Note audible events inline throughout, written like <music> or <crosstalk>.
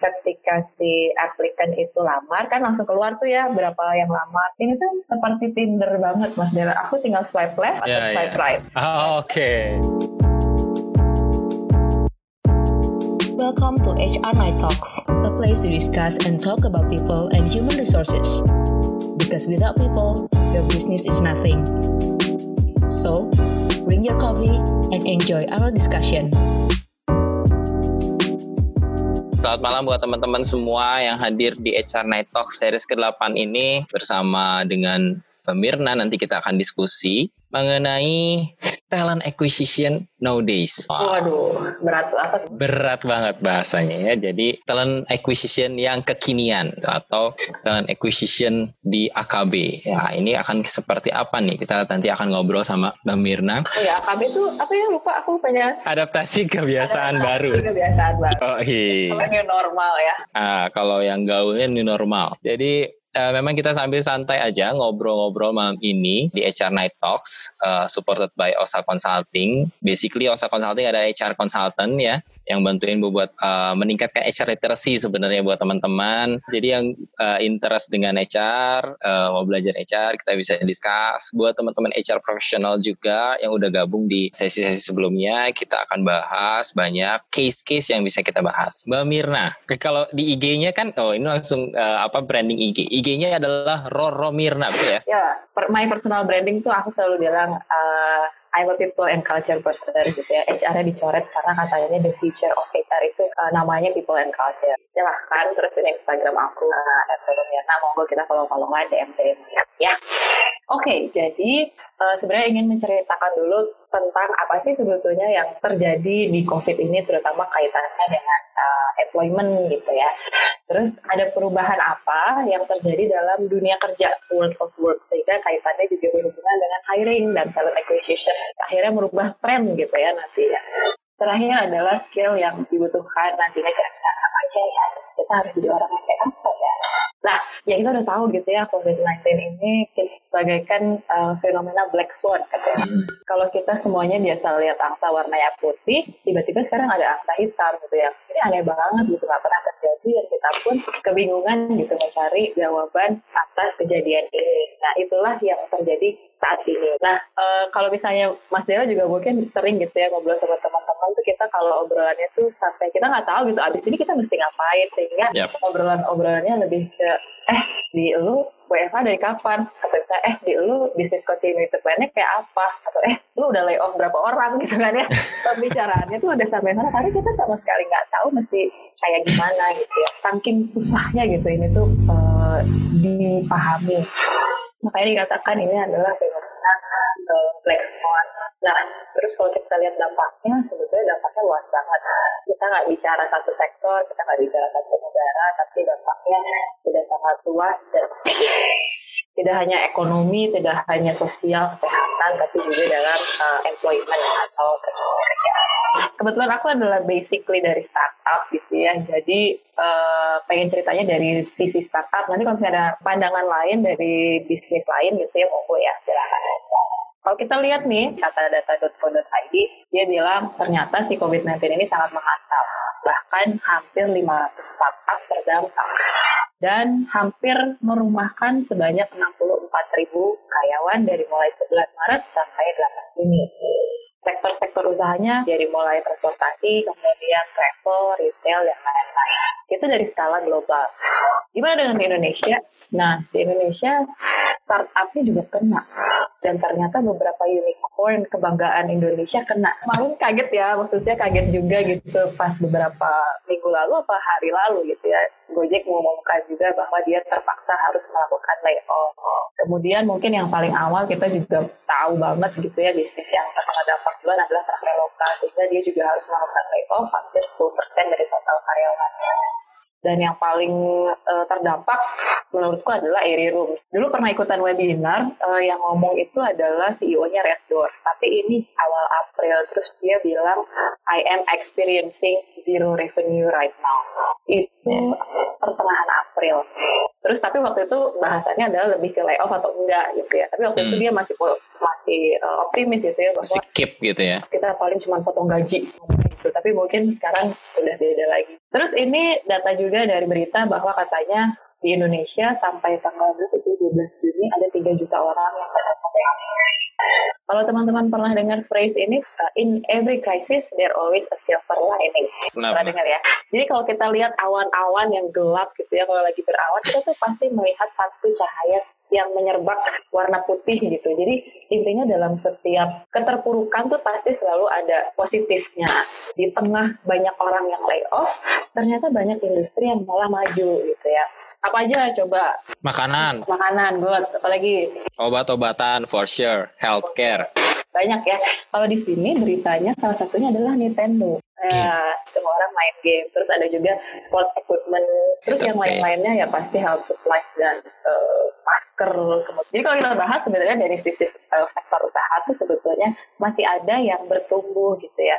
ketika si aplikan itu lamar kan langsung keluar tuh ya berapa yang lamar. Ini tuh seperti Tinder banget Mas Dela. Aku tinggal swipe left atau Yeah, swipe yeah. right. <laughs> Ah, Oke. Welcome to HR Night Talks, a place to discuss and talk about people and human resources. Because without people, your business is nothing. So, bring your coffee and enjoy our discussion. Selamat malam buat teman-teman semua yang hadir di HR Night Talk series ke-8 ini. Bersama dengan Pemirna nanti kita akan diskusi mengenai talent acquisition nowadays. Wah, Waduh, berat banget. berat banget bahasanya ya. Jadi talent acquisition yang kekinian atau talent acquisition di AKB. Ya, ini akan seperti apa nih? Kita nanti akan ngobrol sama Mbak Mirna. Oh ya, AKB itu apa ya lupa aku banyak Adaptasi kebiasaan baru. kebiasaan baru. Oh, iya. Kalau new normal ya. Ah, kalau yang gaulnya new normal. Jadi eh, memang kita sambil santai aja ngobrol-ngobrol malam ini di HR Night Talks eh, supported by Osa Consulting. Basically Osa Consulting ada HR consultant ya yang bantuin buat eh, meningkatkan HR literacy sebenarnya buat teman-teman. Jadi yang eh, interest dengan HR, eh, mau belajar HR, kita bisa discuss. Buat teman-teman HR profesional juga yang udah gabung di sesi-sesi sebelumnya, kita akan bahas banyak case-case yang bisa kita bahas. Mbak Mirna, kalau di IG-nya kan, oh ini langsung eh, apa branding IG. IG-nya adalah Roro Mirna, betul ya? Ya, per, my personal branding tuh aku selalu bilang uh, I'm a people and culture person gitu ya. HR-nya dicoret karena katanya the future of HR itu uh, namanya people and culture. Silahkan terus ini Instagram aku uh, Nah, monggo kita follow-followan DM DM ya. Oke, jadi uh, sebenarnya ingin menceritakan dulu tentang apa sih sebetulnya yang terjadi di COVID ini, terutama kaitannya dengan uh, employment gitu ya. Terus ada perubahan apa yang terjadi dalam dunia kerja world of work sehingga kaitannya juga berhubungan dengan hiring dan talent acquisition. Akhirnya merubah tren gitu ya nanti ya. Terakhir adalah skill yang dibutuhkan nantinya kira-kira apa aja ya. Kita harus jadi orang yang kayak apa ya. Nah, ya kita udah tahu gitu ya COVID-19 ini bagaikan uh, fenomena black swan katanya. Kalau kita semuanya biasa lihat angsa warnanya putih, tiba-tiba sekarang ada angsa hitam gitu ya. Ini aneh banget gitu, nggak pernah terjadi dan kita pun kebingungan gitu mencari jawaban atas kejadian ini. Nah, itulah yang terjadi saat ini. Nah, eh, kalau misalnya Mas Dela juga mungkin sering gitu ya ngobrol sama teman-teman tuh kita kalau obrolannya tuh sampai kita nggak tahu gitu abis ini kita mesti ngapain sehingga Yap. obrolan-obrolannya lebih ke eh di lu WFH dari kapan? Atau misalnya, eh di lu bisnis continuity plan-nya kayak apa? Atau eh lu udah lay off berapa orang? <laughs> Gitu kan ya. Pembicaraannya tuh udah sampai mana karena kita sama sekali nggak tahu mesti kayak gimana gitu ya. Saking susahnya gitu ini tuh eh, dipahami makanya dikatakan ini adalah fenomena uh, black swan. Nah, terus kalau kita lihat dampaknya, sebetulnya dampaknya luas banget. Kita nggak bicara satu sektor, kita nggak bicara satu negara, tapi dampaknya sudah sangat luas dan tidak hanya ekonomi, tidak hanya sosial, kesehatan, tapi juga dalam uh, employment atau kerjaan. Kebetulan aku adalah basically dari startup gitu ya, jadi uh, pengen ceritanya dari visi startup. Nanti kalau misalnya ada pandangan lain dari bisnis lain gitu ya, monggo ya silakan. Kalau kita lihat nih, kata data.co.id, dia bilang ternyata si COVID-19 ini sangat menghantam. Bahkan hampir 500 startup terdampak. Dan hampir merumahkan sebanyak 64 ribu karyawan dari mulai 11 Maret sampai 8 Juni. Sektor-sektor usahanya dari mulai transportasi, kemudian travel, retail, dan lain-lain. Itu dari skala global. Gimana dengan di Indonesia? Nah, di Indonesia startupnya juga kena. Dan ternyata beberapa unicorn kebanggaan Indonesia kena. Malu kaget ya, maksudnya kaget juga gitu pas beberapa minggu lalu apa hari lalu gitu ya. Gojek mengumumkan juga bahwa dia terpaksa harus melakukan layoff. Kemudian mungkin yang paling awal kita juga tahu banget gitu ya bisnis yang terkena dampak duluan adalah Traveloka sehingga dia juga harus melakukan layoff hampir 10% dari total karyawan. Dan yang paling uh, terdampak menurutku adalah Airy Rooms. Dulu pernah ikutan webinar uh, yang ngomong itu adalah CEO-nya Red Doors. Tapi ini awal April terus dia bilang I am experiencing zero revenue right now. Itu pertengahan April. Terus tapi waktu itu bahasannya adalah lebih ke layoff atau enggak gitu ya. Tapi waktu itu Hmm. dia masih masih uh, optimis gitu ya bahwa Skip gitu ya. kita paling cuma potong gaji gitu. Tapi mungkin sekarang udah beda lagi. Terus ini data juga dari berita bahwa katanya di Indonesia sampai tanggal 12 Juni ada 3 juta orang yang terkena PHK. Kalau teman-teman pernah dengar phrase ini, in every crisis there always a silver lining. Kenapa? Pernah dengar ya? Jadi kalau kita lihat awan-awan yang gelap gitu ya, kalau lagi berawan, kita tuh pasti melihat satu cahaya yang menyerbak warna putih gitu. Jadi intinya dalam setiap keterpurukan tuh pasti selalu ada positifnya. Di tengah banyak orang yang lay off, ternyata banyak industri yang malah maju gitu ya. Apa aja coba Makanan, makanan, buat apalagi obat-obatan for sure, healthcare. banyak ya. Kalau di sini beritanya salah satunya adalah Nintendo. Ya, semua orang main game. Terus ada juga sport equipment. Terus yang lain-lainnya ya pasti health supplies dan eh, masker. Kemudian. Jadi kalau kita bahas sebenarnya dari sisi eh, sektor usaha tuh sebetulnya masih ada yang bertumbuh gitu ya.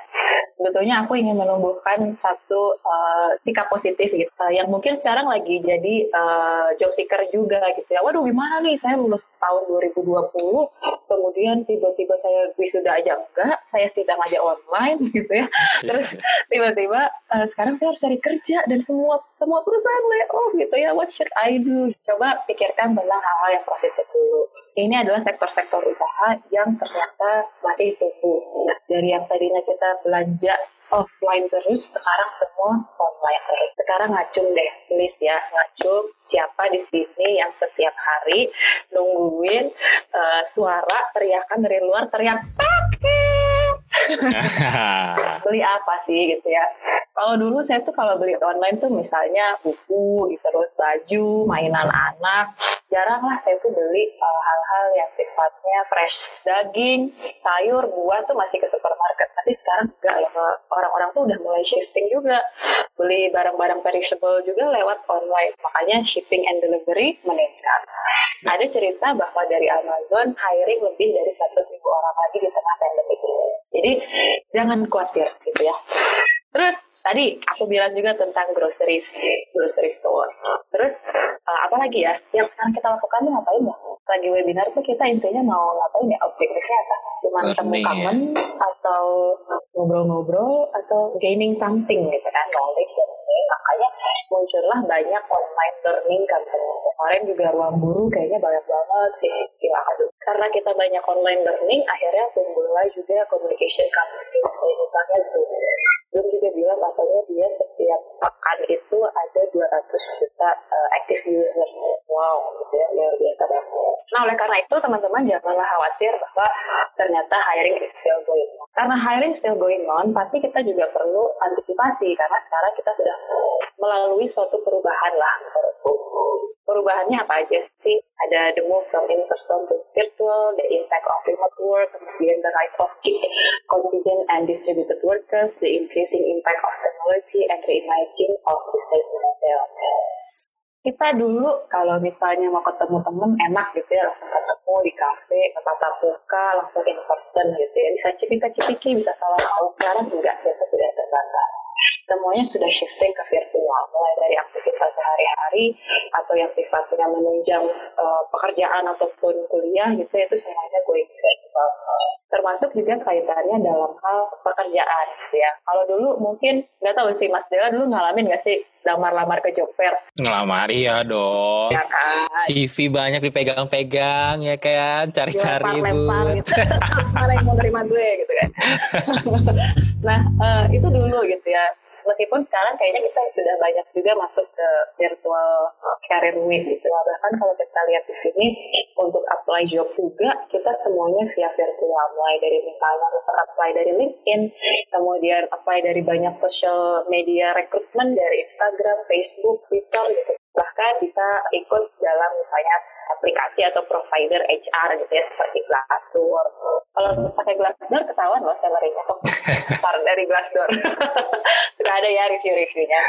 Sebetulnya aku ingin menumbuhkan satu eh, sikap positif gitu. Eh, yang mungkin sekarang lagi jadi eh, job seeker juga gitu ya. Waduh gimana nih saya lulus tahun 2020 kemudian tiba-tiba saya wisuda aja enggak, saya sidang aja online <laughs> gitu ya. Terus tiba-tiba eh, sekarang saya harus cari kerja dan semua semua perusahaan layoff gitu ya. What should I do? Coba pikirkan tentang hal-hal yang positif dulu. Ini adalah sektor-sektor usaha yang ternyata masih tumbuh. Nah, dari yang tadinya kita belanja offline terus, sekarang semua online terus. Sekarang ngacung deh, tulis ya, ngacung siapa di sini yang setiap hari nungguin eh, suara teriakan dari luar teriak paket <laughs> beli apa sih gitu ya. Kalau dulu saya tuh kalau beli online tuh misalnya buku, gitu, terus baju, mainan anak. Jarang lah saya tuh beli uh, hal-hal yang sifatnya fresh. Daging, sayur, buah tuh masih ke supermarket. Tapi sekarang enggak ya. Orang-orang tuh udah mulai shifting juga. Beli barang-barang perishable juga lewat online. Makanya shipping and delivery meningkat. Ada cerita bahwa dari Amazon hiring lebih dari 100 ribu orang lagi di tengah pandemi ini. Jadi jangan khawatir gitu ya. Terus tadi aku bilang juga tentang groceries, grocery store. Terus uh, apa lagi ya? Yang sekarang kita lakukan tuh ngapain ya? Lagi webinar tuh kita intinya mau ngapain ya? Objektifnya apa? Cuma temu Learning, ya. kangen atau ngobrol-ngobrol atau gaining something gitu kan? Knowledge dan. Makanya muncullah banyak online learning company. Kemarin juga ruang guru kayaknya banyak banget sih. Gila, aduh. Karena kita banyak online learning, akhirnya timbullah juga communication companies. Kayak misalnya Zoom. Zoom juga bilang katanya dia setiap pekan itu ada 200 juta uh, active users. Wow, gitu ya, luar biasa banget. Nah, oleh karena itu teman-teman janganlah khawatir bahwa ternyata hiring is still going on. Karena hiring still going on, pasti kita juga perlu antisipasi karena sekarang kita sudah melalui suatu perubahan lah menurutku. Perubahannya apa aja sih? Ada the move from in-person to virtual, the impact of remote work, kemudian the rise of contingent and distributed workers, the increasing impact of technology, and reimagining of business model. Kita dulu kalau misalnya mau ketemu temen enak gitu ya langsung ketemu di kafe, tatap muka, langsung in person gitu ya. Bisa cipika-cipiki, bisa salam kalau sekarang enggak, kita sudah terbatas. Semuanya sudah shifting ke virtual, mulai dari aktivitas sehari-hari atau yang sifatnya menunjang eh, pekerjaan ataupun kuliah gitu itu semuanya going virtual. Termasuk juga kaitannya dalam hal pekerjaan gitu ya. Kalau dulu mungkin nggak tahu sih Mas Dela dulu ngalamin nggak sih lamar-lamar ke job fair Ngelamar iya dong. ya kan? CV banyak dipegang-pegang ya kan, cari-cari lempar gitu <laughs> mana yang mau terima gue gitu kan <laughs> nah eh, itu dulu gitu ya meskipun sekarang kayaknya kita sudah banyak juga masuk ke virtual eh, career week gitu. Bahkan kalau kita lihat di sini untuk apply job juga kita semuanya via virtual. Mulai dari misalnya apply dari LinkedIn kemudian apply dari banyak social media rekrutmen dari Instagram, Facebook, Twitter gitu. Bahkan bisa ikut dalam misalnya aplikasi atau provider HR gitu ya seperti Glassdoor. Kalau pakai Glassdoor ketahuan loh salary-nya kok <laughs> besar dari Glassdoor. <laughs> Sudah ada ya review-reviewnya.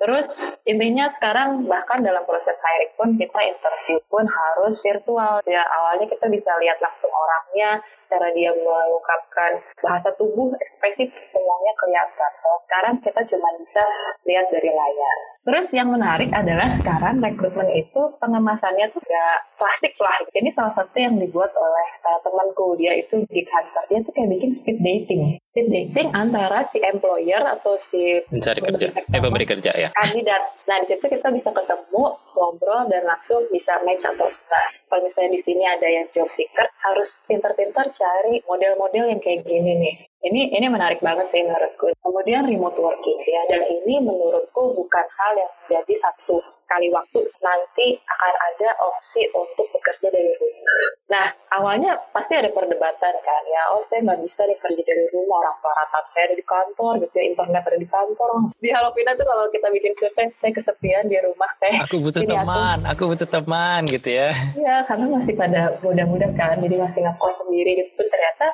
Terus intinya sekarang bahkan dalam proses hiring pun kita interview pun harus virtual. Ya awalnya kita bisa lihat langsung orangnya, cara dia mengungkapkan bahasa tubuh, ekspresif semuanya kelihatan. Kalau sekarang kita cuma bisa lihat dari layar. Terus yang menarik adalah sekarang rekrutmen itu pengemasannya tuh gak plastik lah. Ini salah satu yang dibuat oleh uh, temanku. Dia itu di kantor. Dia tuh kayak bikin speed dating. Speed dating antara si employer atau si mencari kerja, eh pemberi kerja ya. Kandidat. Nah di situ kita bisa ketemu, ngobrol dan langsung bisa match atau enggak. Kalau misalnya di sini ada yang job seeker, harus pintar-pintar cari model-model yang kayak gini nih. Ini ini menarik banget sih menurutku. Kemudian remote working ya, dan ini menurutku bukan hal yang menjadi satu kali waktu nanti akan ada opsi untuk bekerja dari rumah. Nah, awalnya pasti ada perdebatan kan ya, oh saya nggak bisa nih kerja dari rumah, orang tua rata saya ada di kantor gitu ya, internet ada di kantor. Di Halopina tuh kalau kita bikin survei, saya kesepian di rumah teh. Aku butuh teman, aku, aku butuh teman gitu ya. Iya, karena masih pada muda-muda kan, jadi masih ngekos sendiri gitu. Terus ternyata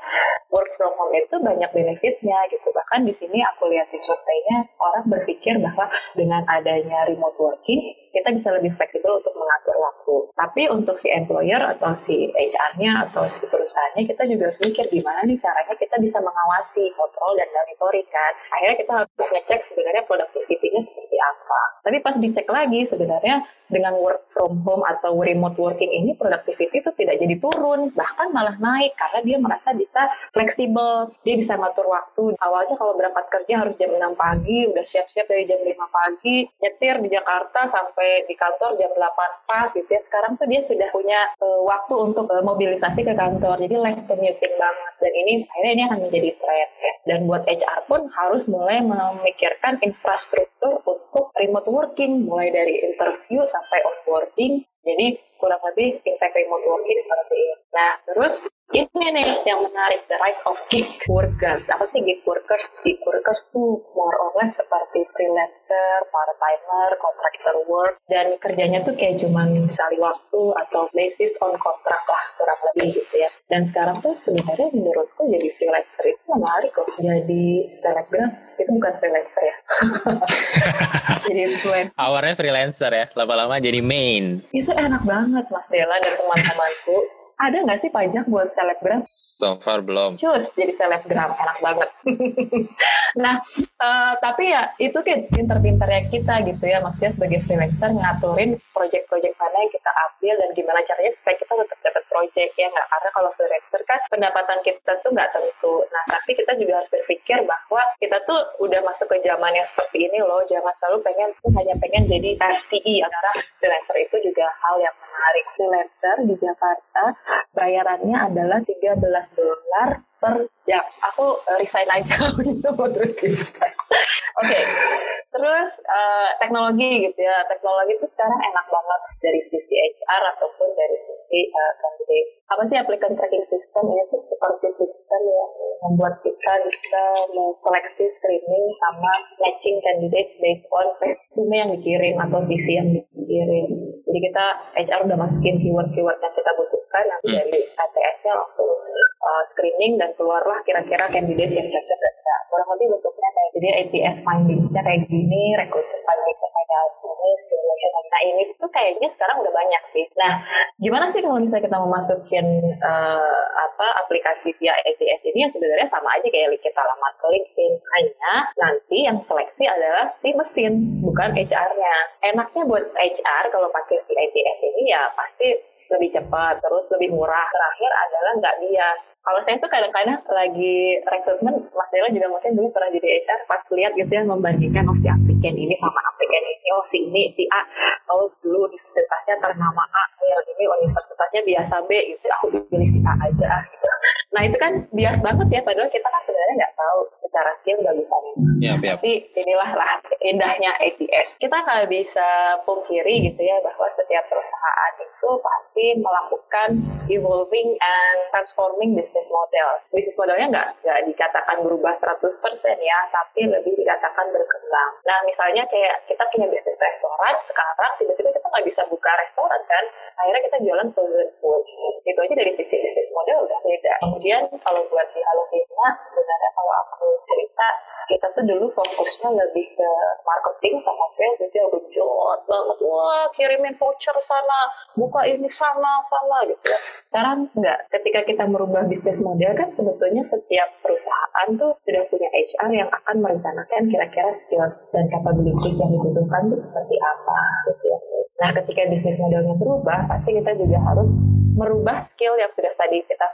work from home itu banyak benefitnya gitu. Bahkan di sini aku lihat di surveinya, orang berpikir bahwa dengan adanya remote working, kita bisa lebih fleksibel untuk mengatur waktu. Tapi untuk si employer atau si HR-nya atau si perusahaannya kita juga harus mikir gimana nih caranya kita bisa mengawasi, kontrol dan monitoring kan. Akhirnya kita harus ngecek sebenarnya productivity-nya seperti apa. Tapi pas dicek lagi sebenarnya dengan work from home atau remote working ini productivity itu tidak jadi turun, bahkan malah naik karena dia merasa bisa fleksibel, dia bisa ngatur waktu. Awalnya kalau berangkat kerja harus jam 6 pagi, udah siap-siap dari jam 5 pagi, nyetir di Jakarta sampai di kantor jam 8 pas gitu ya. Sekarang tuh dia sudah punya uh, waktu untuk uh, mobilisasi ke kantor, jadi less commuting banget. Dan ini akhirnya ini akan menjadi tren. Ya. Dan buat HR pun harus mulai memikirkan infrastruktur untuk remote working, mulai dari interview onboarding. Jadi kurang lebih impact remote working seperti ini. Nah, terus ini nih yang menarik, the rise of gig workers. Apa sih gig workers? Gig workers tuh more or less seperti freelancer, part-timer, contractor work, dan kerjanya tuh kayak cuman sekali waktu atau basis on kontrak lah, kurang lebih gitu ya. Dan sekarang tuh sebenarnya menurutku jadi freelancer itu menarik loh. Jadi selebgram itu bukan freelancer ya. <laughs> jadi influencer. Awalnya freelancer ya, lama-lama jadi main. Itu enak banget Mas Dela dan teman-temanku ada nggak sih pajak buat selebgram? So far belum. Cus, jadi selebgram, enak banget. <laughs> nah, uh, tapi ya itu kan pinter-pinternya kita gitu ya, maksudnya sebagai freelancer ngaturin project-project mana yang kita ambil dan gimana caranya supaya kita tetap dapat project ya nggak? Karena kalau freelancer kan pendapatan kita tuh nggak tentu. Nah, tapi kita juga harus berpikir bahwa kita tuh udah masuk ke zaman yang seperti ini loh, jangan selalu pengen hanya pengen jadi FTI, karena freelancer itu juga hal yang menarik. Freelancer di Jakarta bayarannya adalah 13 dolar per jam. Aku uh, resign aja <laughs> gitu Oke, okay. terus uh, teknologi gitu ya. Teknologi itu sekarang enak banget dari sisi HR ataupun dari sisi uh, candidate. Apa sih applicant tracking system ini tuh seperti sistem yang membuat kita bisa seleksi screening sama matching candidates based on resume yang dikirim atau CV yang dikirim. Jadi kita HR udah masukin keyword-keyword yang kita butuhkan nanti hmm. dari ATS-nya langsung uh, screening dan keluarlah kira-kira candidates yang cocok dan enggak. Kurang lebih bentuknya kayak jadi ATS findings-nya kayak gini, recruiter findings-nya kayak gini, stimulation nah ini tuh kayaknya sekarang udah banyak sih. Nah, gimana sih kalau misalnya kita mau masukin uh, apa aplikasi via ATS ini ya sebenarnya sama aja kayak kita lamar ke LinkedIn. Hanya nanti yang seleksi adalah si mesin, bukan HR-nya. Enaknya buat HR kalau pakai si ATS ini ya pasti lebih cepat, terus lebih murah. Terakhir adalah nggak bias. Kalau saya tuh kadang-kadang lagi rekrutmen, Mas Dela juga mungkin dulu pernah jadi HR, pas lihat gitu ya, membandingkan oh si aplikasi ini sama aplikasi ini, oh si ini, si A, oh dulu universitasnya ternama A, oh yang ini universitasnya biasa B, gitu, aku pilih si A aja, gitu. Nah itu kan bias banget ya, padahal kita kan sebenarnya nggak tahu secara skill nggak bisa yep. Tapi inilah lah indahnya ATS. Kita nggak bisa pungkiri gitu ya bahwa setiap perusahaan itu pasti melakukan evolving and transforming business model. Bisnis modelnya nggak nggak dikatakan berubah 100% ya, tapi lebih dikatakan berkembang. Nah misalnya kayak kita punya bisnis restoran sekarang tiba-tiba kita nggak bisa buka restoran kan, akhirnya kita jualan frozen food. Itu aja dari sisi bisnis model udah beda. Kemudian kalau buat di Halo sebenarnya kalau aku cerita kita tuh dulu fokusnya lebih ke marketing sama sales jadi aku genjot banget wah kirimin voucher sana buka ini sana sana gitu ya. Sekarang enggak. Ketika kita merubah bisnis model kan sebetulnya setiap perusahaan tuh sudah punya HR yang akan merencanakan kira-kira skills dan capabilities yang dibutuhkan tuh seperti apa gitu ya. Nah ketika bisnis modelnya berubah pasti kita juga harus merubah skill yang sudah tadi kita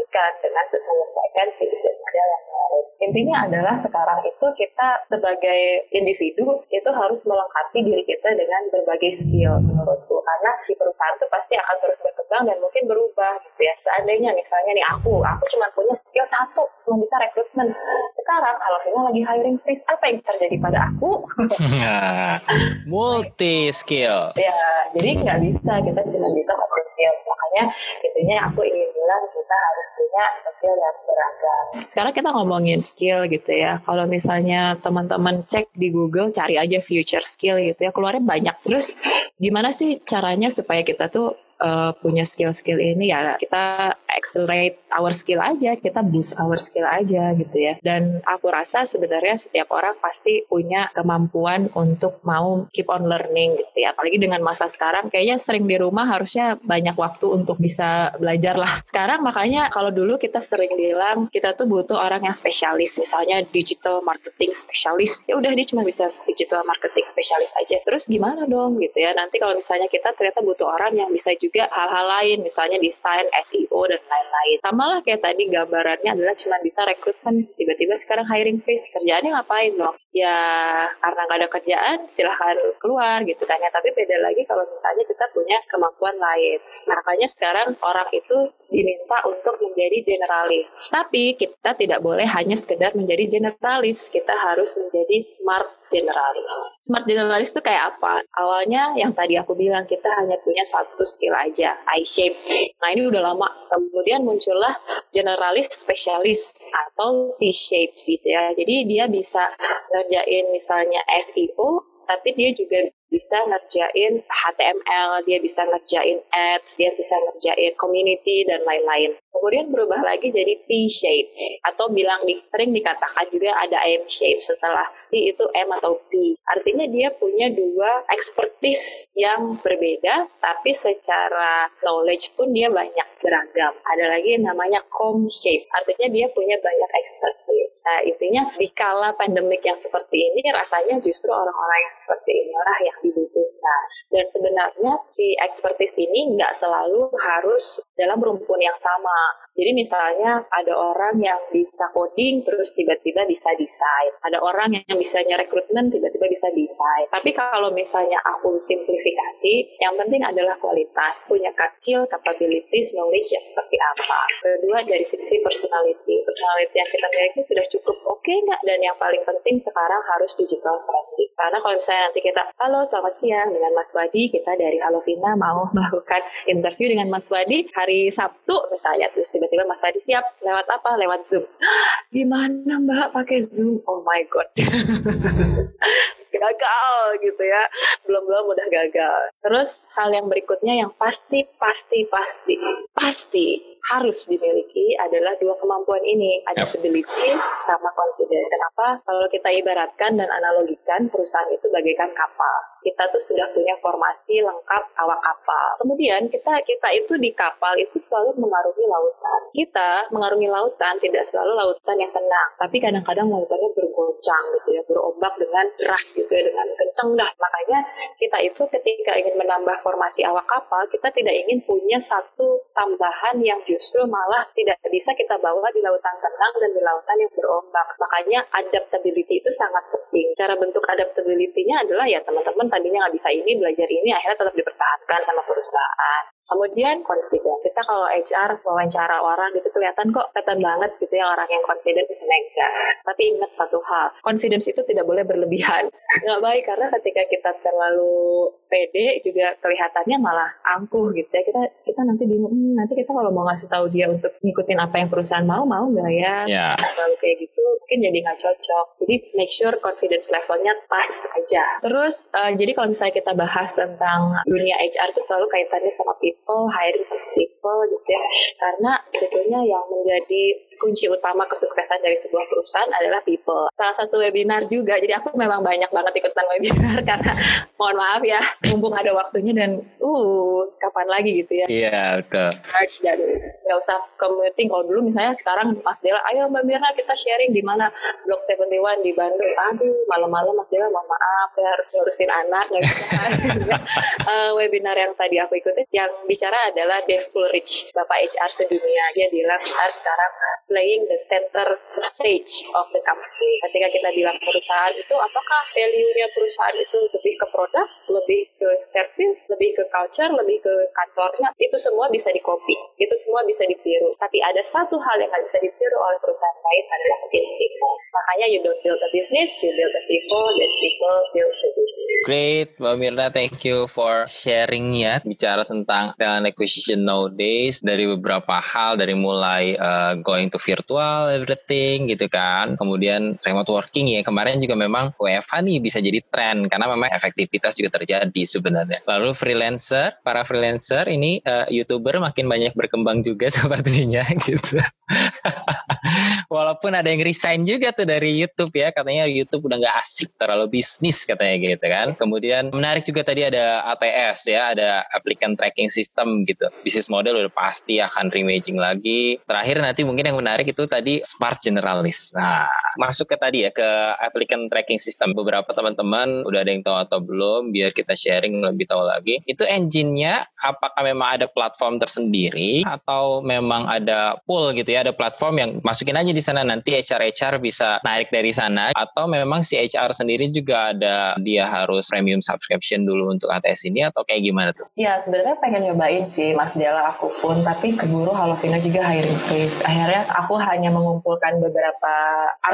formulasikan dengan menyesuaikan si bisnis model yang baru. Intinya adalah sekarang itu kita sebagai individu itu harus melengkapi diri kita dengan berbagai skill menurutku karena si perusahaan itu pasti akan terus berkembang dan mungkin berubah gitu ya. Seandainya misalnya nih aku, aku cuma punya skill satu, cuma bisa rekrutmen. Sekarang kalau kita lagi hiring freeze, apa yang terjadi pada aku? <laughs> Multi skill. Ya, jadi nggak bisa kita cuma bisa skill. Makanya intinya aku ingin bilang kita harus punya skill yang beragam. Sekarang kita ngomongin skill gitu ya. Kalau misalnya teman-teman cek di Google cari aja future skill gitu ya, keluarnya banyak. Terus gimana sih caranya supaya kita tuh uh, punya skill-skill ini ya kita accelerate our skill aja, kita boost our skill aja gitu ya. Dan aku rasa sebenarnya setiap orang pasti punya kemampuan untuk mau keep on learning gitu ya. Apalagi dengan masa sekarang kayaknya sering di rumah harusnya banyak waktu untuk bisa belajar lah. Sekarang makanya kalau dulu kita sering bilang kita tuh butuh orang yang spesialis, misalnya digital marketing spesialis. Ya udah dia cuma bisa digital marketing spesialis aja. Terus gimana dong gitu ya. Nanti kalau misalnya kita ternyata butuh orang yang bisa juga hal-hal lain, misalnya desain, SEO dan lain-lain. Sama lah kayak tadi gambarannya adalah cuma bisa rekrutmen, tiba-tiba sekarang hiring freeze, kerjaannya ngapain dong? Ya karena nggak ada kerjaan, silahkan keluar gitu kan ya. Tapi beda lagi kalau misalnya kita punya kemampuan lain. Makanya sekarang orang itu diminta untuk menjadi generalis. Tapi kita tidak boleh hanya sekedar menjadi generalis, kita harus menjadi smart generalis. Smart generalis itu kayak apa? Awalnya yang tadi aku bilang kita hanya punya satu skill aja, I shape. Nah ini udah lama. Kemudian muncullah generalis spesialis atau T shape gitu ya. Jadi dia bisa ngerjain misalnya SEO, tapi dia juga bisa ngerjain HTML, dia bisa ngerjain ads, dia bisa ngerjain community dan lain-lain. Kemudian berubah lagi jadi P-shape atau bilang di, sering dikatakan juga ada M-shape setelah Itu M atau P. Artinya dia punya dua expertise yang berbeda tapi secara knowledge pun dia banyak beragam. Ada lagi yang namanya com-shape. Artinya dia punya banyak expertise. Nah, intinya di kala pandemik yang seperti ini rasanya justru orang-orang yang seperti inilah yang dibutuhkan. Dan sebenarnya si expertise ini nggak selalu harus dalam rumpun yang sama. Jadi misalnya ada orang yang bisa coding terus tiba-tiba bisa desain. Ada orang yang bisa rekrutmen tiba-tiba bisa desain. Tapi kalau misalnya aku simplifikasi, yang penting adalah kualitas. Punya skill, capabilities, knowledge yang seperti apa. Kedua dari sisi personality. Personality yang kita miliki sudah cukup oke okay nggak? Dan yang paling penting sekarang harus digital friendly. Karena kalau misalnya nanti kita, halo selamat siang dengan Mas Wadi, kita dari Halovina mau <laughs> melakukan interview dengan Mas Wadi hari Sabtu misalnya. Terus tiba-tiba Mas Wadi siap lewat apa? Lewat Zoom. <gasps> Gimana Mbak? Pakai Zoom? Oh my God. <laughs> gagal gitu ya. Belum belum udah gagal. Terus hal yang berikutnya yang pasti pasti pasti pasti harus dimiliki adalah dua kemampuan ini. Adaptability sama confidence. Kenapa? Kalau kita ibaratkan dan analogikan perusahaan itu bagaikan kapal. Kita tuh sudah punya formasi lengkap awak kapal. Kemudian kita kita itu di kapal itu selalu mengarungi lautan kita mengarungi lautan tidak selalu lautan yang tenang tapi kadang-kadang lautannya bergoncang gitu ya berombak dengan deras gitu ya dengan kenceng. Dah makanya kita itu ketika ingin menambah formasi awak kapal kita tidak ingin punya satu tambahan yang justru malah tidak bisa kita bawa di lautan tenang dan di lautan yang berombak. Makanya adaptability itu sangat penting. Cara bentuk adaptability-nya adalah ya teman-teman tadinya nggak bisa ini belajar ini akhirnya tetap dipertahankan sama perusahaan Kemudian confident. Kita kalau HR wawancara orang gitu kelihatan kok kelihatan banget gitu ya orang yang confident bisa enggak. Tapi ingat satu hal, confidence itu tidak boleh berlebihan. <laughs> Nggak baik karena ketika kita terlalu pede juga kelihatannya malah angkuh gitu ya. Kita kita nanti bingung, hmm, nanti kita kalau mau ngasih tahu dia untuk ngikutin apa yang perusahaan mau, mau nggak ya? Yeah. Kalau kayak gitu mungkin jadi nggak cocok. Jadi make sure confidence levelnya pas aja. Terus uh, jadi kalau misalnya kita bahas tentang dunia HR itu selalu kaitannya sama people people, hiring some people gitu ya. Karena sebetulnya yang menjadi kunci utama kesuksesan dari sebuah perusahaan adalah people. Salah satu webinar juga, jadi aku memang banyak banget ikutan webinar <laughs> karena mohon maaf ya, mumpung ada waktunya dan uh kapan lagi gitu ya. Iya yeah, betul. March dan nggak usah commuting. Kalau dulu misalnya sekarang Mas Dela, ayo Mbak Mirna kita sharing di mana Blok 71 di Bandung. Aduh malam-malam Mas Dela mohon maaf saya harus ngurusin anak nggak bisa. uh, <laughs> webinar yang tadi aku ikutin yang bicara adalah Dave Ulrich, Bapak HR sedunia. Dia bilang harus sekarang playing the center stage of the company. Ketika kita bilang perusahaan itu, apakah value-nya perusahaan itu lebih ke produk, lebih ke service, lebih ke culture, lebih ke kantornya, itu semua bisa di copy, itu semua bisa ditiru. Tapi ada satu hal yang nggak bisa ditiru oleh perusahaan lain adalah its people. Makanya you don't build a business, you build a people, dan people build a business. Great, Mbak Mirna, thank you for sharingnya bicara tentang talent acquisition nowadays dari beberapa hal dari mulai uh, going to virtual everything gitu kan. Kemudian remote working ya kemarin juga memang WFH nih bisa jadi tren karena memang efektivitas juga terjadi sebenarnya. Lalu freelancer para freelancer ini uh, youtuber makin banyak berkembang juga <laughs> sepertinya gitu. <laughs> Walaupun ada yang resign juga tuh dari YouTube ya katanya YouTube udah nggak asik terlalu bisnis katanya gitu kan. Kemudian menarik juga tadi ada ATS ya ada applicant tracking system gitu. Bisnis model udah pasti akan reimaging lagi. Terakhir nanti mungkin yang menarik itu tadi smart generalist nah masuk ke tadi ya ke applicant tracking system beberapa teman-teman udah ada yang tahu atau belum biar kita sharing lebih tahu lagi itu engine-nya apakah memang ada platform tersendiri atau memang ada pool gitu ya ada platform yang masukin aja di sana nanti HR HR bisa narik dari sana atau memang si HR sendiri juga ada dia harus premium subscription dulu untuk ATS ini atau kayak gimana tuh? Ya sebenarnya pengen nyobain sih Mas Dela aku pun, tapi keburu Halovina juga hiring freeze. Akhirnya aku hanya mengumpulkan beberapa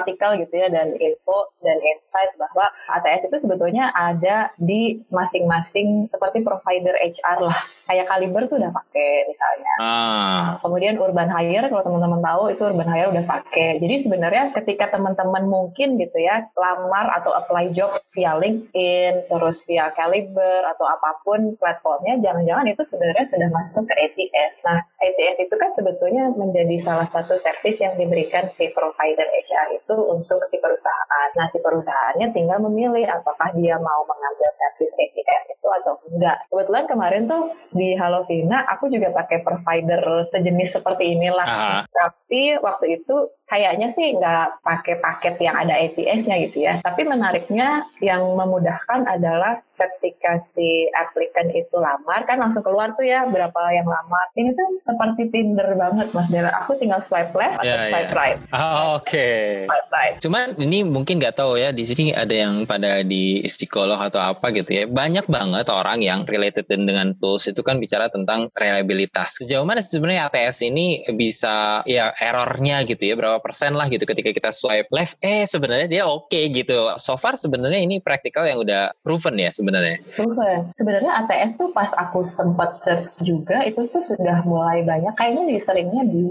artikel gitu ya dan info dan insight bahwa ATS itu sebetulnya ada di masing-masing seperti provider HR lah. Kayak Kaliber tuh udah pakai misalnya. Ah. Kemudian Urban Hire kalau teman-teman tahu itu Urban Hire udah pakai. Jadi sebenarnya ketika teman-teman mungkin gitu ya lamar atau apply job via LinkedIn terus via Caliber atau apa pun platformnya jangan-jangan itu sebenarnya sudah masuk ke ATS. Nah, ATS itu kan sebetulnya menjadi salah satu service yang diberikan si provider HR itu untuk si perusahaan. Nah, si perusahaannya tinggal memilih apakah dia mau mengambil service ATS itu atau enggak. Kebetulan kemarin tuh di Halovina aku juga pakai provider sejenis seperti inilah. Aha. Tapi waktu itu kayaknya sih nggak pakai paket yang ada ATS-nya gitu ya. Tapi menariknya yang memudahkan adalah ketika si applicant itu lamar kan langsung keluar tuh ya berapa yang lamar. Ini tuh seperti Tinder banget Mas Dela. Aku tinggal swipe left atau yeah, swipe yeah. right. Oh, Oke. Okay. Swipe right. Cuman ini mungkin nggak tahu ya di sini ada yang pada di psikolog atau apa gitu ya. Banyak banget orang yang related dengan tools itu kan bicara tentang reliabilitas. Sejauh mana sebenarnya ATS ini bisa ya errornya gitu ya berapa berapa persen lah gitu ketika kita swipe left eh sebenarnya dia oke okay, gitu so far sebenarnya ini praktikal yang udah proven ya sebenarnya proven sebenarnya ATS tuh pas aku sempat search juga itu tuh sudah mulai banyak. Kayaknya di seringnya di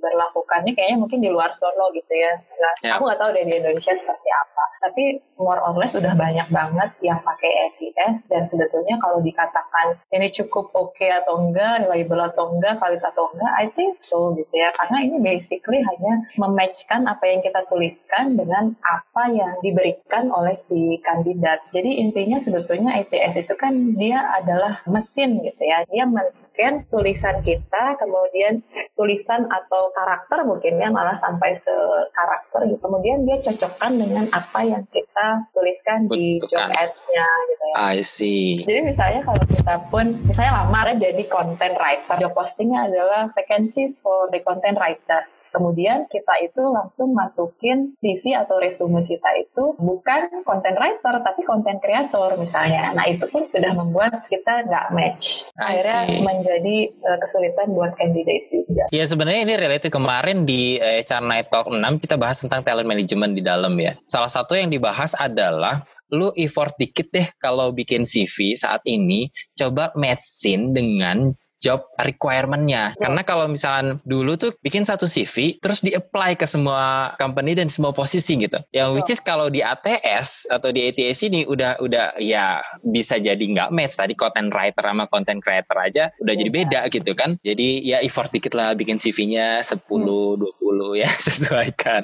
berlakukannya kayaknya mungkin di luar sono gitu ya. Nah, ya. aku nggak tahu deh di Indonesia seperti apa. Tapi more or less udah banyak banget yang pakai ATS dan sebetulnya kalau dikatakan ini cukup oke okay atau enggak, reliable atau enggak, valid atau enggak, I think so gitu ya. Karena ini basically hanya mematchkan apa yang kita tuliskan dengan apa yang diberikan oleh si kandidat. Jadi intinya sebetulnya ATS itu kan dia adalah mesin gitu ya. Dia men-scan tulisan kita, kemudian tulisan atau karakter mungkin ya malah sampai sekarakter gitu. Kemudian dia cocokkan dengan apa yang kita tuliskan di job ads-nya gitu ya. I see. Jadi misalnya kalau kita pun misalnya lamar jadi content writer, job postingnya adalah vacancies for the content writer. Kemudian kita itu langsung masukin CV atau resume kita itu bukan content writer tapi content creator misalnya. Nah itu pun sudah membuat kita nggak match. Akhirnya menjadi uh, kesulitan buat candidate juga. Ya sebenarnya ini related kemarin di HR Night Talk 6 kita bahas tentang talent management di dalam ya. Salah satu yang dibahas adalah lu effort dikit deh kalau bikin CV saat ini coba matchin dengan job requirement-nya. Ya. Karena kalau misalnya dulu tuh bikin satu CV terus di-apply ke semua company dan semua posisi gitu. Yang ya. which is kalau di ATS atau di ATS ini udah udah ya bisa jadi nggak match tadi content writer sama content creator aja udah ya. jadi beda gitu kan. Jadi ya effort dikit lah bikin CV-nya 10 hmm. 20 20 ya <laughs> sesuaikan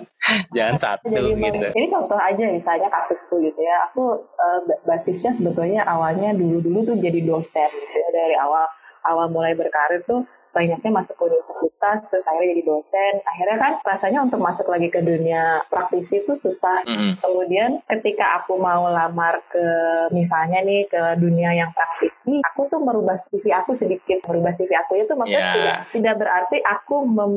jangan satu Jadi, gitu Ini contoh aja misalnya kasusku gitu ya. Aku uh, basisnya sebetulnya awalnya dulu-dulu tuh jadi dosen gitu ya dari awal awal mulai berkarir tuh banyaknya masuk universitas terus akhirnya jadi dosen akhirnya kan rasanya untuk masuk lagi ke dunia praktisi itu susah mm-hmm. kemudian ketika aku mau lamar ke misalnya nih ke dunia yang praktisi aku tuh merubah CV aku sedikit merubah CV aku itu maksudnya yeah. tidak tidak berarti aku mem,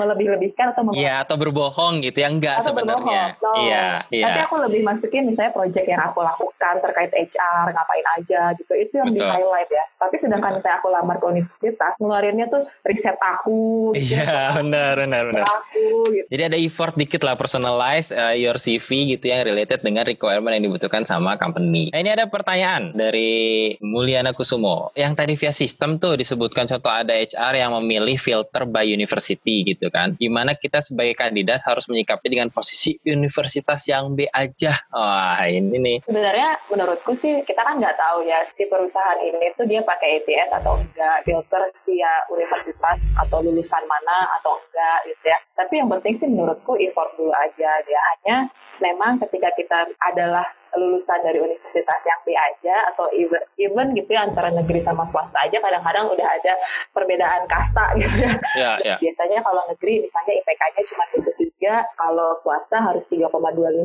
melebih-lebihkan atau yeah, atau berbohong gitu ya enggak sebenarnya no. iya yeah, tapi aku lebih masukin misalnya project yang aku lakukan terkait HR ngapain aja gitu itu yang Betul. di highlight ya tapi sedangkan Betul. misalnya aku lamar ke universitas ngeluarin ngeluarinnya tuh riset aku. Iya, yeah, <laughs> benar, benar, benar. Aku, gitu. Jadi ada effort dikit lah personalize uh, your CV gitu yang related dengan requirement yang dibutuhkan sama company. Nah, ini ada pertanyaan dari Mulyana Kusumo. Yang tadi via sistem tuh disebutkan contoh ada HR yang memilih filter by university gitu kan. Gimana kita sebagai kandidat harus menyikapi dengan posisi universitas yang B aja. Wah, ini nih. Sebenarnya menurutku sih kita kan nggak tahu ya si perusahaan ini tuh dia pakai ATS atau enggak filter via universitas atau lulusan mana atau enggak gitu ya. Tapi yang penting sih menurutku effort dulu aja dia hanya memang ketika kita adalah lulusan dari universitas yang B aja atau even, even gitu ya antara negeri sama swasta aja kadang-kadang udah ada perbedaan kasta <laughs> gitu ya. Yeah, yeah. Biasanya kalau negeri misalnya IPK-nya cuma 23, kalau swasta harus 3,25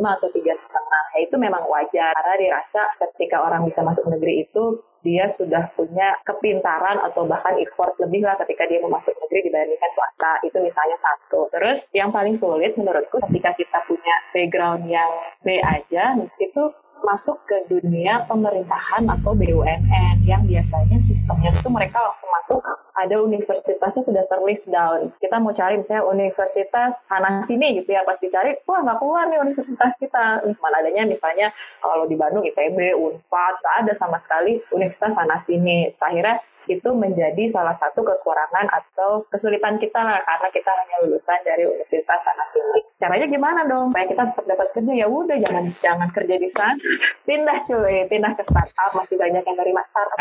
atau tiga setengah. Ya itu memang wajar karena dirasa ketika orang bisa masuk negeri itu dia sudah punya kepintaran atau bahkan effort lebih lah ketika dia mau masuk negeri dibandingkan swasta. Itu misalnya satu. Terus yang paling sulit menurutku ketika kita punya background yang B aja, itu masuk ke dunia pemerintahan atau BUMN yang biasanya sistemnya itu mereka langsung masuk. Ada universitasnya sudah terlist down. Kita mau cari misalnya universitas sana sini gitu ya pas dicari wah nggak keluar nih universitas kita. Mana adanya misalnya kalau di Bandung ITB Unpad nggak ada sama sekali universitas sana sini. Terus akhirnya itu menjadi salah satu kekurangan atau kesulitan kita lah karena kita hanya lulusan dari universitas sana sini. Caranya gimana dong? Supaya kita tetap dapat kerja ya udah jangan jangan kerja di sana, pindah cuy, pindah ke startup masih banyak yang dari startup.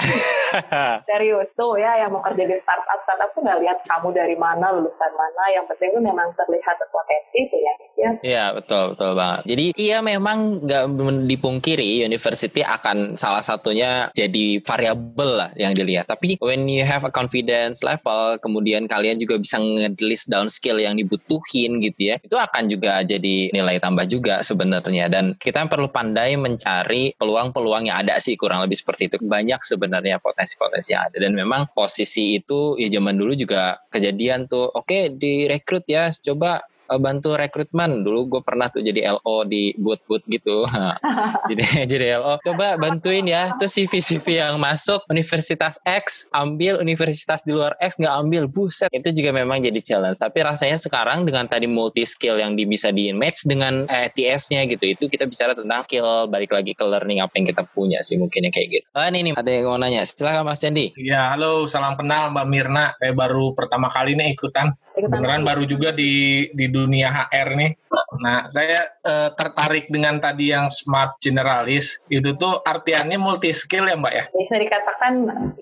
<laughs> Serius tuh ya yang mau kerja di startup startup tuh nggak lihat kamu dari mana lulusan mana, yang penting tuh memang terlihat berpotensi tuh ya. Ya. Iya betul betul banget. Jadi iya memang nggak dipungkiri university akan salah satunya jadi variabel lah yang dilihat. Tapi when you have a confidence level, kemudian kalian juga bisa nge-list down skill yang dibutuhin gitu ya, itu akan juga jadi nilai tambah juga sebenarnya. Dan kita perlu pandai mencari peluang-peluang yang ada sih kurang lebih seperti itu. Banyak sebenarnya potensi-potensi yang ada. Dan memang posisi itu ya zaman dulu juga kejadian tuh, oke okay, direkrut ya, coba Eh, bantu rekrutmen. Dulu gue pernah tuh jadi LO di boot-boot gitu. <laughs> Jadi jadi LO coba bantuin ya. Tuh CV CV yang masuk Universitas X ambil Universitas di luar X nggak ambil buset. Itu juga memang jadi challenge. Tapi rasanya sekarang dengan tadi multi skill yang di, bisa di match dengan ETS-nya gitu itu kita bicara tentang skill balik lagi ke learning apa yang kita punya sih mungkinnya kayak gitu. Oh, ini nih ada yang mau nanya. Silakan Mas Candi. Ya halo. Salam kenal Mbak Mirna. Saya baru pertama kali nih ikutan. Beneran baru juga di di dunia HR nih. Nah, saya uh, tertarik dengan tadi yang smart generalis. Itu tuh artiannya multi skill ya, Mbak ya? Bisa dikatakan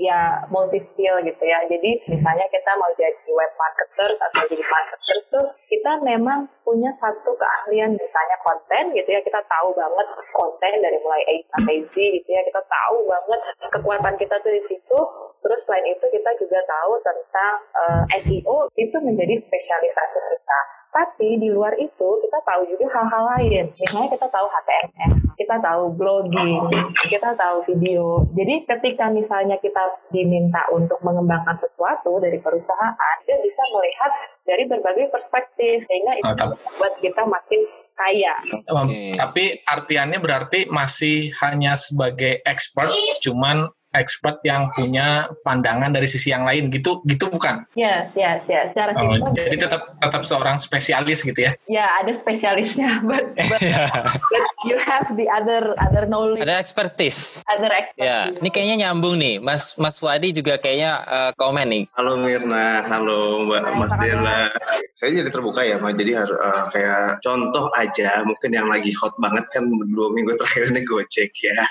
ya multi skill gitu ya. Jadi misalnya kita mau jadi web marketers atau jadi marketers tuh kita memang punya satu keahlian misalnya konten gitu ya. Kita tahu banget konten dari mulai A sampai Z gitu ya. Kita tahu banget kekuatan kita tuh di situ. Terus selain itu kita juga tahu tentang uh, eh, SEO itu menjadi spesialisasi kita. Tapi di luar itu kita tahu juga hal-hal lain. Misalnya kita tahu HTML, kita tahu blogging, kita tahu video. Jadi ketika misalnya kita diminta untuk mengembangkan sesuatu dari perusahaan, dia bisa melihat dari berbagai perspektif sehingga itu oh, membuat kita makin kaya. Okay. Tapi artiannya berarti masih hanya sebagai expert, cuman expert yang punya pandangan dari sisi yang lain gitu gitu bukan? Ya, ya, ya. Secara oh, jadi tetap tetap seorang spesialis gitu ya? Ya, ada spesialisnya, <laughs> but, but, <laughs> but you have the other other knowledge. Ada expertise. Other expertise. Ya, ini kayaknya nyambung nih, Mas Mas Wadi juga kayaknya uh, komen nih. Halo Mirna, halo Mbak Hai, Mas Dela. Saya jadi terbuka ya, Mas. Jadi harus uh, kayak contoh aja, mungkin yang lagi hot banget kan dua minggu terakhir ini Gojek ya.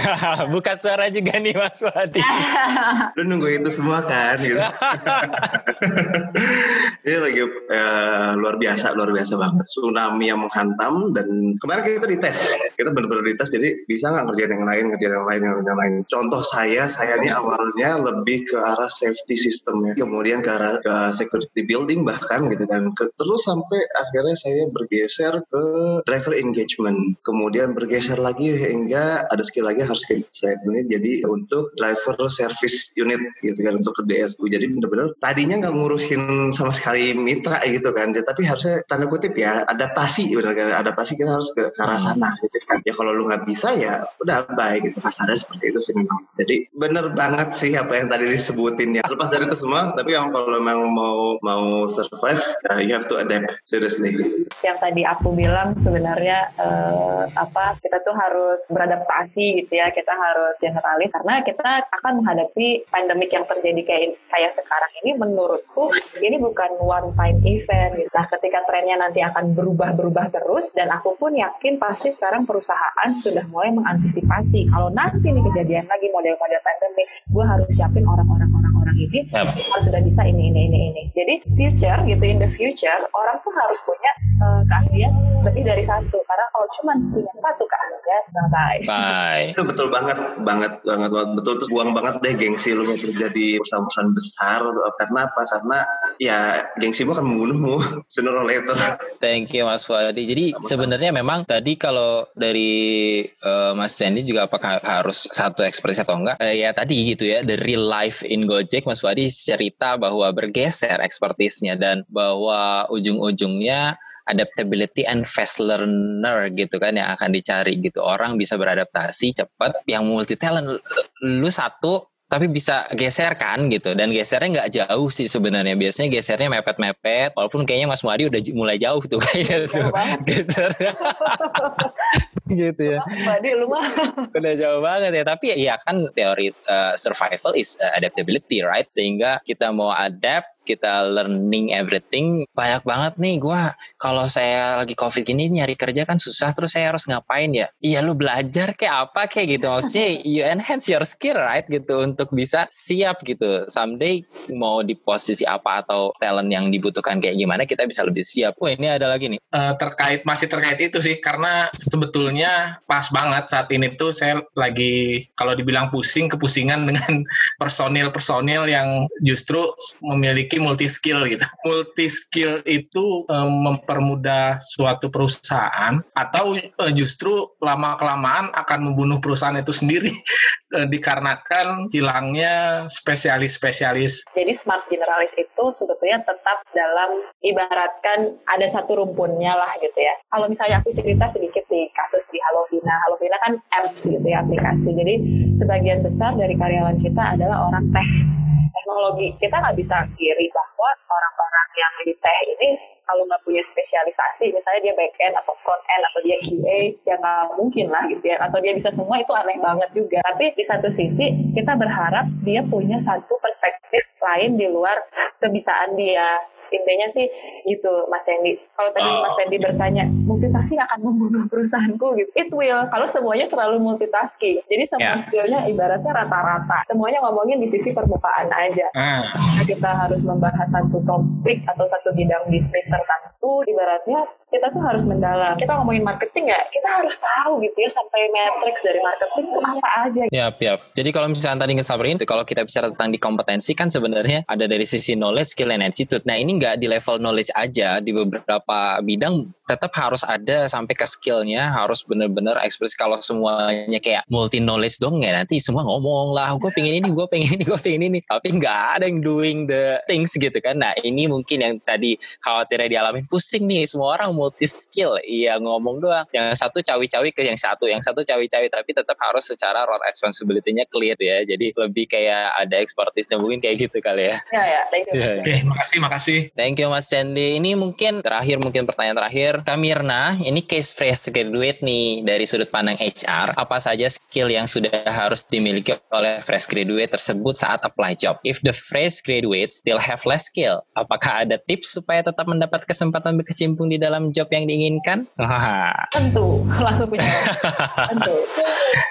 <laughs> buka suara juga nih. Mas Wadi. <laughs> Lu nunggu itu semua kan gitu. <laughs> Ini lagi uh, luar biasa, luar biasa banget. Tsunami yang menghantam dan kemarin kita dites, kita benar-benar dites. Jadi bisa nggak ngerjain yang lain, ngerjain yang lain, ngerjain yang lain. Contoh saya, saya ini awalnya lebih ke arah safety system ya, kemudian ke arah ke security building bahkan gitu kan. Terus sampai akhirnya saya bergeser ke driver engagement, kemudian bergeser lagi hingga ada skill lagi harus saya ini jadi untuk driver service unit gitu kan untuk DSU. Jadi benar-benar tadinya nggak ngurusin sama sekali mitra gitu kan, tapi harusnya tanda kutip ya adaptasi benar kan adaptasi kita harus ke, arah sana gitu kan. Ya kalau lu nggak bisa ya udah baik gitu kasarnya seperti itu sih memang. Jadi bener banget sih apa yang tadi disebutin ya. Lepas dari itu semua, tapi yang kalau memang mau mau survive, uh, you have to adapt seriously. Yang tadi aku bilang sebenarnya uh, apa kita tuh harus beradaptasi gitu ya, kita harus generalis karena kita akan menghadapi pandemik yang terjadi kayak kayak sekarang ini menurutku ini bukan one time event gitu. Nah, ketika trennya nanti akan berubah-berubah terus dan aku pun yakin pasti sekarang perusahaan sudah mulai mengantisipasi kalau nanti nih kejadian lagi model-model pandemik, gue harus siapin orang-orang orang-orang ini yep. harus sudah bisa ini ini ini ini. Jadi future gitu in the future orang tuh harus punya uh, keahlian lebih dari satu karena kalau cuma punya satu keahlian bye bye. Bye. Itu betul banget banget banget betul terus buang banget deh gengsi lu mau kerja di perusahaan-perusahaan besar karena apa? Karena ya gengsimu akan membunuhmu sooner or later. Thank you Mas Fuadi. Jadi sebenarnya memang tadi kalau dari uh, Mas Sandy juga apakah harus satu ekspresi atau enggak? Uh, ya tadi gitu ya, the real life in Gojek Mas Fuadi cerita bahwa bergeser ekspertisnya dan bahwa ujung-ujungnya adaptability and fast learner gitu kan yang akan dicari gitu. Orang bisa beradaptasi cepat yang multi talent lu satu tapi bisa geser kan gitu. Dan gesernya nggak jauh sih sebenarnya. Biasanya gesernya mepet-mepet walaupun kayaknya Mas Muadi udah mulai jauh tuh kayaknya tuh <laughs> geser <laughs> gitu ya. Muadi lu mah. Udah jauh banget ya. Tapi ya kan teori uh, survival is uh, adaptability right? Sehingga kita mau adapt kita learning everything banyak banget nih. Gue kalau saya lagi covid gini nyari kerja kan susah terus saya harus ngapain ya? Iya lu belajar kayak apa kayak gitu? Maksudnya you enhance your skill right? Gitu untuk bisa siap gitu. Someday mau di posisi apa atau talent yang dibutuhkan kayak gimana kita bisa lebih siap. Wah ini ada lagi nih. Uh, terkait masih terkait itu sih karena sebetulnya pas banget saat ini tuh saya lagi kalau dibilang pusing kepusingan <laughs> dengan personil-personil yang justru memiliki memiliki multi skill gitu. Multi skill itu um, mempermudah suatu perusahaan atau uh, justru lama kelamaan akan membunuh perusahaan itu sendiri uh, <laughs> dikarenakan hilangnya spesialis-spesialis. Jadi smart generalis itu sebetulnya tetap dalam ibaratkan ada satu rumpunnya lah gitu ya. Kalau misalnya aku cerita sedikit di kasus di Halovina. Halovina kan apps gitu ya aplikasi. Jadi sebagian besar dari karyawan kita adalah orang teh teknologi kita nggak bisa kiri bahwa orang-orang yang di teh ini kalau nggak punya spesialisasi misalnya dia back end atau front end atau dia QA ya nggak mungkin lah gitu ya. Atau dia bisa semua itu aneh banget juga. Tapi di satu sisi kita berharap dia punya satu perspektif lain di luar kebisaan dia intinya sih gitu Mas Sandy kalau tadi oh. Mas Sandy bertanya multitasking akan membunuh perusahaanku gitu. It will. Kalau semuanya terlalu multitasking. Jadi semua yeah. skillnya ibaratnya rata-rata. Semuanya ngomongin di sisi permukaan aja. Uh. nah, kita harus membahas satu topik atau satu bidang bisnis tertentu. Ibaratnya kita tuh harus mendalam. Kita ngomongin marketing ya, kita harus tahu gitu ya sampai matrix dari marketing itu apa aja. Ya, ya. Jadi kalau misalnya tadi ngesabarin itu kalau kita bicara tentang di kompetensi kan sebenarnya ada dari sisi knowledge, skill, and attitude. Nah ini nggak di level knowledge aja di beberapa bidang tetap harus ada sampai ke skillnya harus benar-benar ekspresi kalau semuanya kayak multi knowledge dong ya nanti semua ngomong lah gue pengen ini gue pengen ini gue pengen ini tapi nggak ada yang doing the things gitu kan nah ini mungkin yang tadi khawatirnya dialami pusing nih semua orang multi skill iya ngomong doang. Yang satu cawi-cawi ke yang satu yang satu cawi-cawi tapi tetap harus secara role responsibility-nya clear ya. Jadi lebih kayak ada expertise mungkin kayak gitu kali ya. Ya ya thank you. Yeah, yeah. oke makasih makasih. Thank you mas Sandy ini mungkin terakhir mungkin pertanyaan terakhir. Kak Mirna, ini case fresh graduate nih dari sudut pandang HR. Apa saja skill yang sudah harus dimiliki oleh fresh graduate tersebut saat apply job? If the fresh graduate still have less skill, apakah ada tips supaya tetap mendapat kesempatan berkecimpung di dalam job yang diinginkan? <laughs> Tentu, langsung punya. Tentu.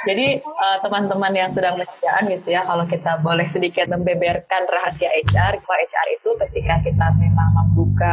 Jadi uh, teman-teman yang sedang mengerjakan gitu ya, kalau kita boleh sedikit membeberkan rahasia HR, bahwa HR itu ketika kita memang memang membuka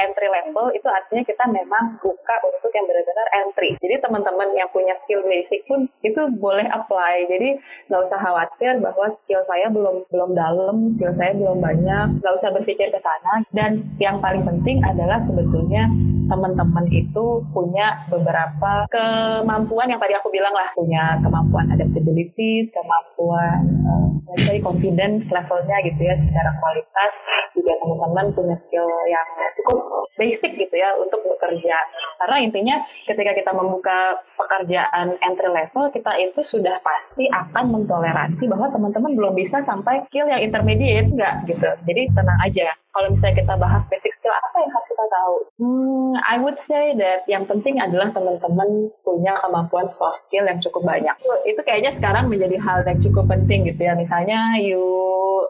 entry level itu artinya kita memang buka untuk yang benar-benar entry. Jadi teman-teman yang punya skill basic pun itu boleh apply. Jadi nggak usah khawatir bahwa skill saya belum belum dalam, skill saya belum banyak, nggak usah berpikir ke sana. Dan yang paling penting adalah sebetulnya teman-teman itu punya beberapa kemampuan yang tadi aku bilang lah, punya kemampuan adaptability, kemampuan uh, confidence levelnya gitu ya secara kualitas. Juga teman-teman punya skill yang cukup basic gitu ya untuk bekerja. Karena intinya ketika kita membuka pekerjaan entry level kita itu sudah pasti akan mentoleransi bahwa teman-teman belum bisa sampai skill yang intermediate enggak gitu. Jadi tenang aja kalau misalnya kita bahas basic skill apa yang harus kita tahu? Hmm, I would say that yang penting adalah teman-teman punya kemampuan soft skill yang cukup banyak. Itu, itu kayaknya sekarang menjadi hal yang cukup penting gitu ya. Misalnya you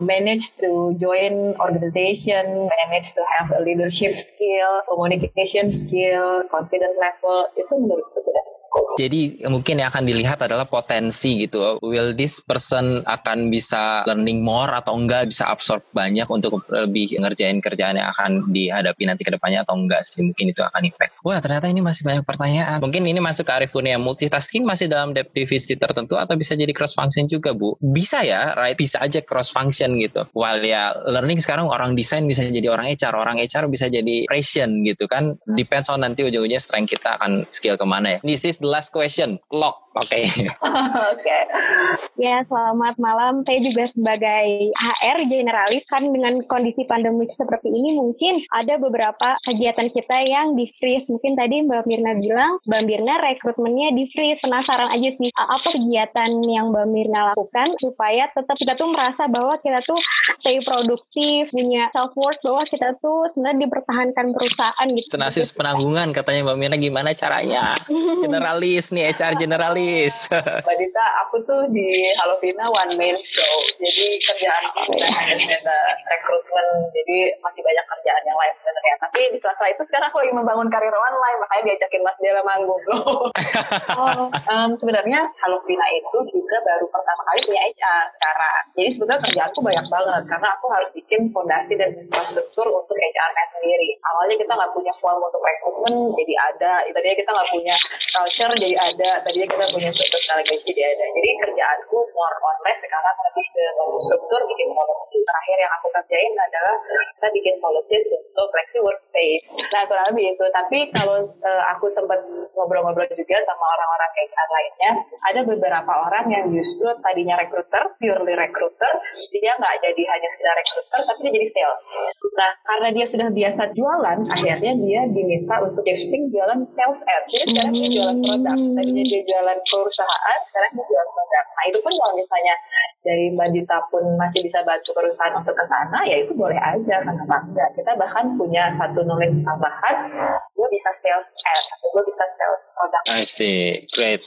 manage to join organization, manage to have a leadership skill, communication skill, confidence level, itu menurutku tidak jadi mungkin yang akan dilihat adalah potensi gitu. Will this person akan bisa learning more atau enggak bisa absorb banyak untuk lebih ngerjain kerjaan yang akan dihadapi nanti ke depannya atau enggak sih. Mungkin itu akan impact. Wah ternyata ini masih banyak pertanyaan. Mungkin ini masuk ke Arif Kurnia multitasking masih dalam depth divisi tertentu atau bisa jadi cross function juga Bu. Bisa ya, right? Bisa aja cross function gitu. While ya learning sekarang orang desain bisa jadi orang HR, orang HR bisa jadi operation gitu kan. Depends on nanti ujung-ujungnya strength kita akan skill ke mana ya. This is the last question. Lock. Oke. Okay. <laughs> Oke. okay. Ya, selamat malam. Saya juga sebagai HR generalis kan dengan kondisi pandemi seperti ini mungkin ada beberapa kegiatan kita yang di freeze. Mungkin tadi Mbak Mirna bilang, Mbak Mirna rekrutmennya di freeze. Penasaran aja sih apa kegiatan yang Mbak Mirna lakukan supaya tetap kita tuh merasa bahwa kita tuh stay produktif, punya self worth bahwa kita tuh sebenarnya dipertahankan perusahaan gitu. Senasis penanggungan katanya Mbak Mirna gimana caranya? <laughs> generalis nih HR generalis. Mbak Dita, aku tuh di Halovina one man show. Jadi kerjaan bukan hanya sekedar rekrutmen, jadi masih banyak kerjaan yang lain sebenarnya. Tapi di sela-sela itu sekarang aku lagi membangun karir online, makanya diajakin Mas Dela manggung oh, <laughs> um, sebenarnya Halovina itu juga baru pertama kali punya HR sekarang. Jadi sebetulnya kerjaanku banyak banget karena aku harus bikin fondasi dan infrastruktur untuk HR-nya sendiri. Awalnya kita nggak punya form untuk rekrutmen, jadi ada. Tadinya kita nggak punya culture, jadi ada. Tadinya kita punya struktur strategi dia ada. Jadi kerjaanku more or less sekarang lebih ke struktur bikin policy. Terakhir yang aku kerjain adalah kita bikin policy untuk flexi workspace. Nah kurang lebih itu. Tapi kalau uh, aku sempat ngobrol-ngobrol juga sama orang-orang HR lainnya, ada beberapa orang yang justru tadinya recruiter, purely recruiter, dia nggak jadi hanya sekedar recruiter, tapi dia jadi sales. Nah karena dia sudah biasa jualan, akhirnya dia diminta untuk shifting jualan sales ad. Jadi sekarang dia jualan produk. Tadinya dia jualan perusahaan, sekarang dia jual produk. Nah itu pun kalau misalnya dari Mbak Dita pun masih bisa bantu perusahaan untuk ke sana, ya itu boleh aja, kenapa enggak. Kita bahkan punya satu nulis tambahan, gue bisa sales ad, gue bisa sales produk. I see, great.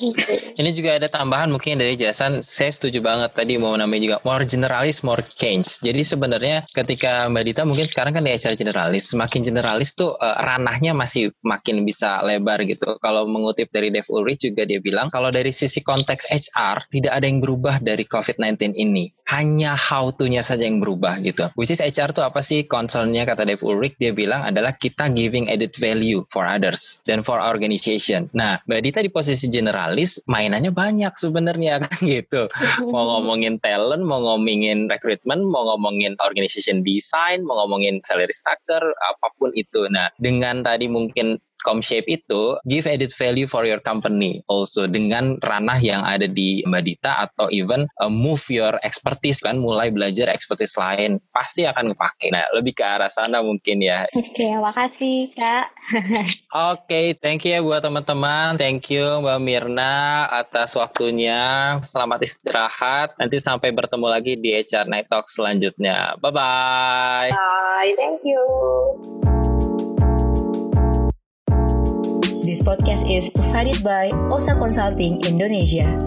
Ini juga ada tambahan mungkin dari Jason, saya setuju banget tadi mau namanya juga more generalis, more change. Jadi sebenarnya ketika Mbak Dita mungkin sekarang kan di HR generalis, semakin generalis tuh uh, ranahnya masih makin bisa lebar gitu. Kalau mengutip dari Dave Ulrich juga dia bilang, kalau dari sisi konteks HR, tidak ada yang berubah dari COVID-19 ini. Hanya how to-nya saja yang berubah gitu. Which is HR tuh apa sih concernnya kata Dave Ulrich, dia bilang adalah kita giving added value for others dan for organization. Nah, Mbak Dita di posisi generalis, mainannya banyak sebenarnya <laughs> kan gitu. Mau ngomongin talent, mau ngomongin recruitment, mau ngomongin organization design, mau ngomongin salary structure, apa pun itu. Nah, dengan tadi mungkin ComShape itu give added value for your company also dengan ranah yang ada di Mbak Dita atau even uh, move your expertise kan mulai belajar expertise lain pasti akan kepake. Nah, lebih ke arah sana mungkin ya. Oke, makasih Kak. <laughs> Oke, okay, thank you ya buat teman-teman. Thank you Mbak Mirna atas waktunya. Selamat istirahat. Nanti sampai bertemu lagi di HR Night Talk selanjutnya. Bye-bye. Bye, thank you. Podcast is provided by OSA Consulting Indonesia.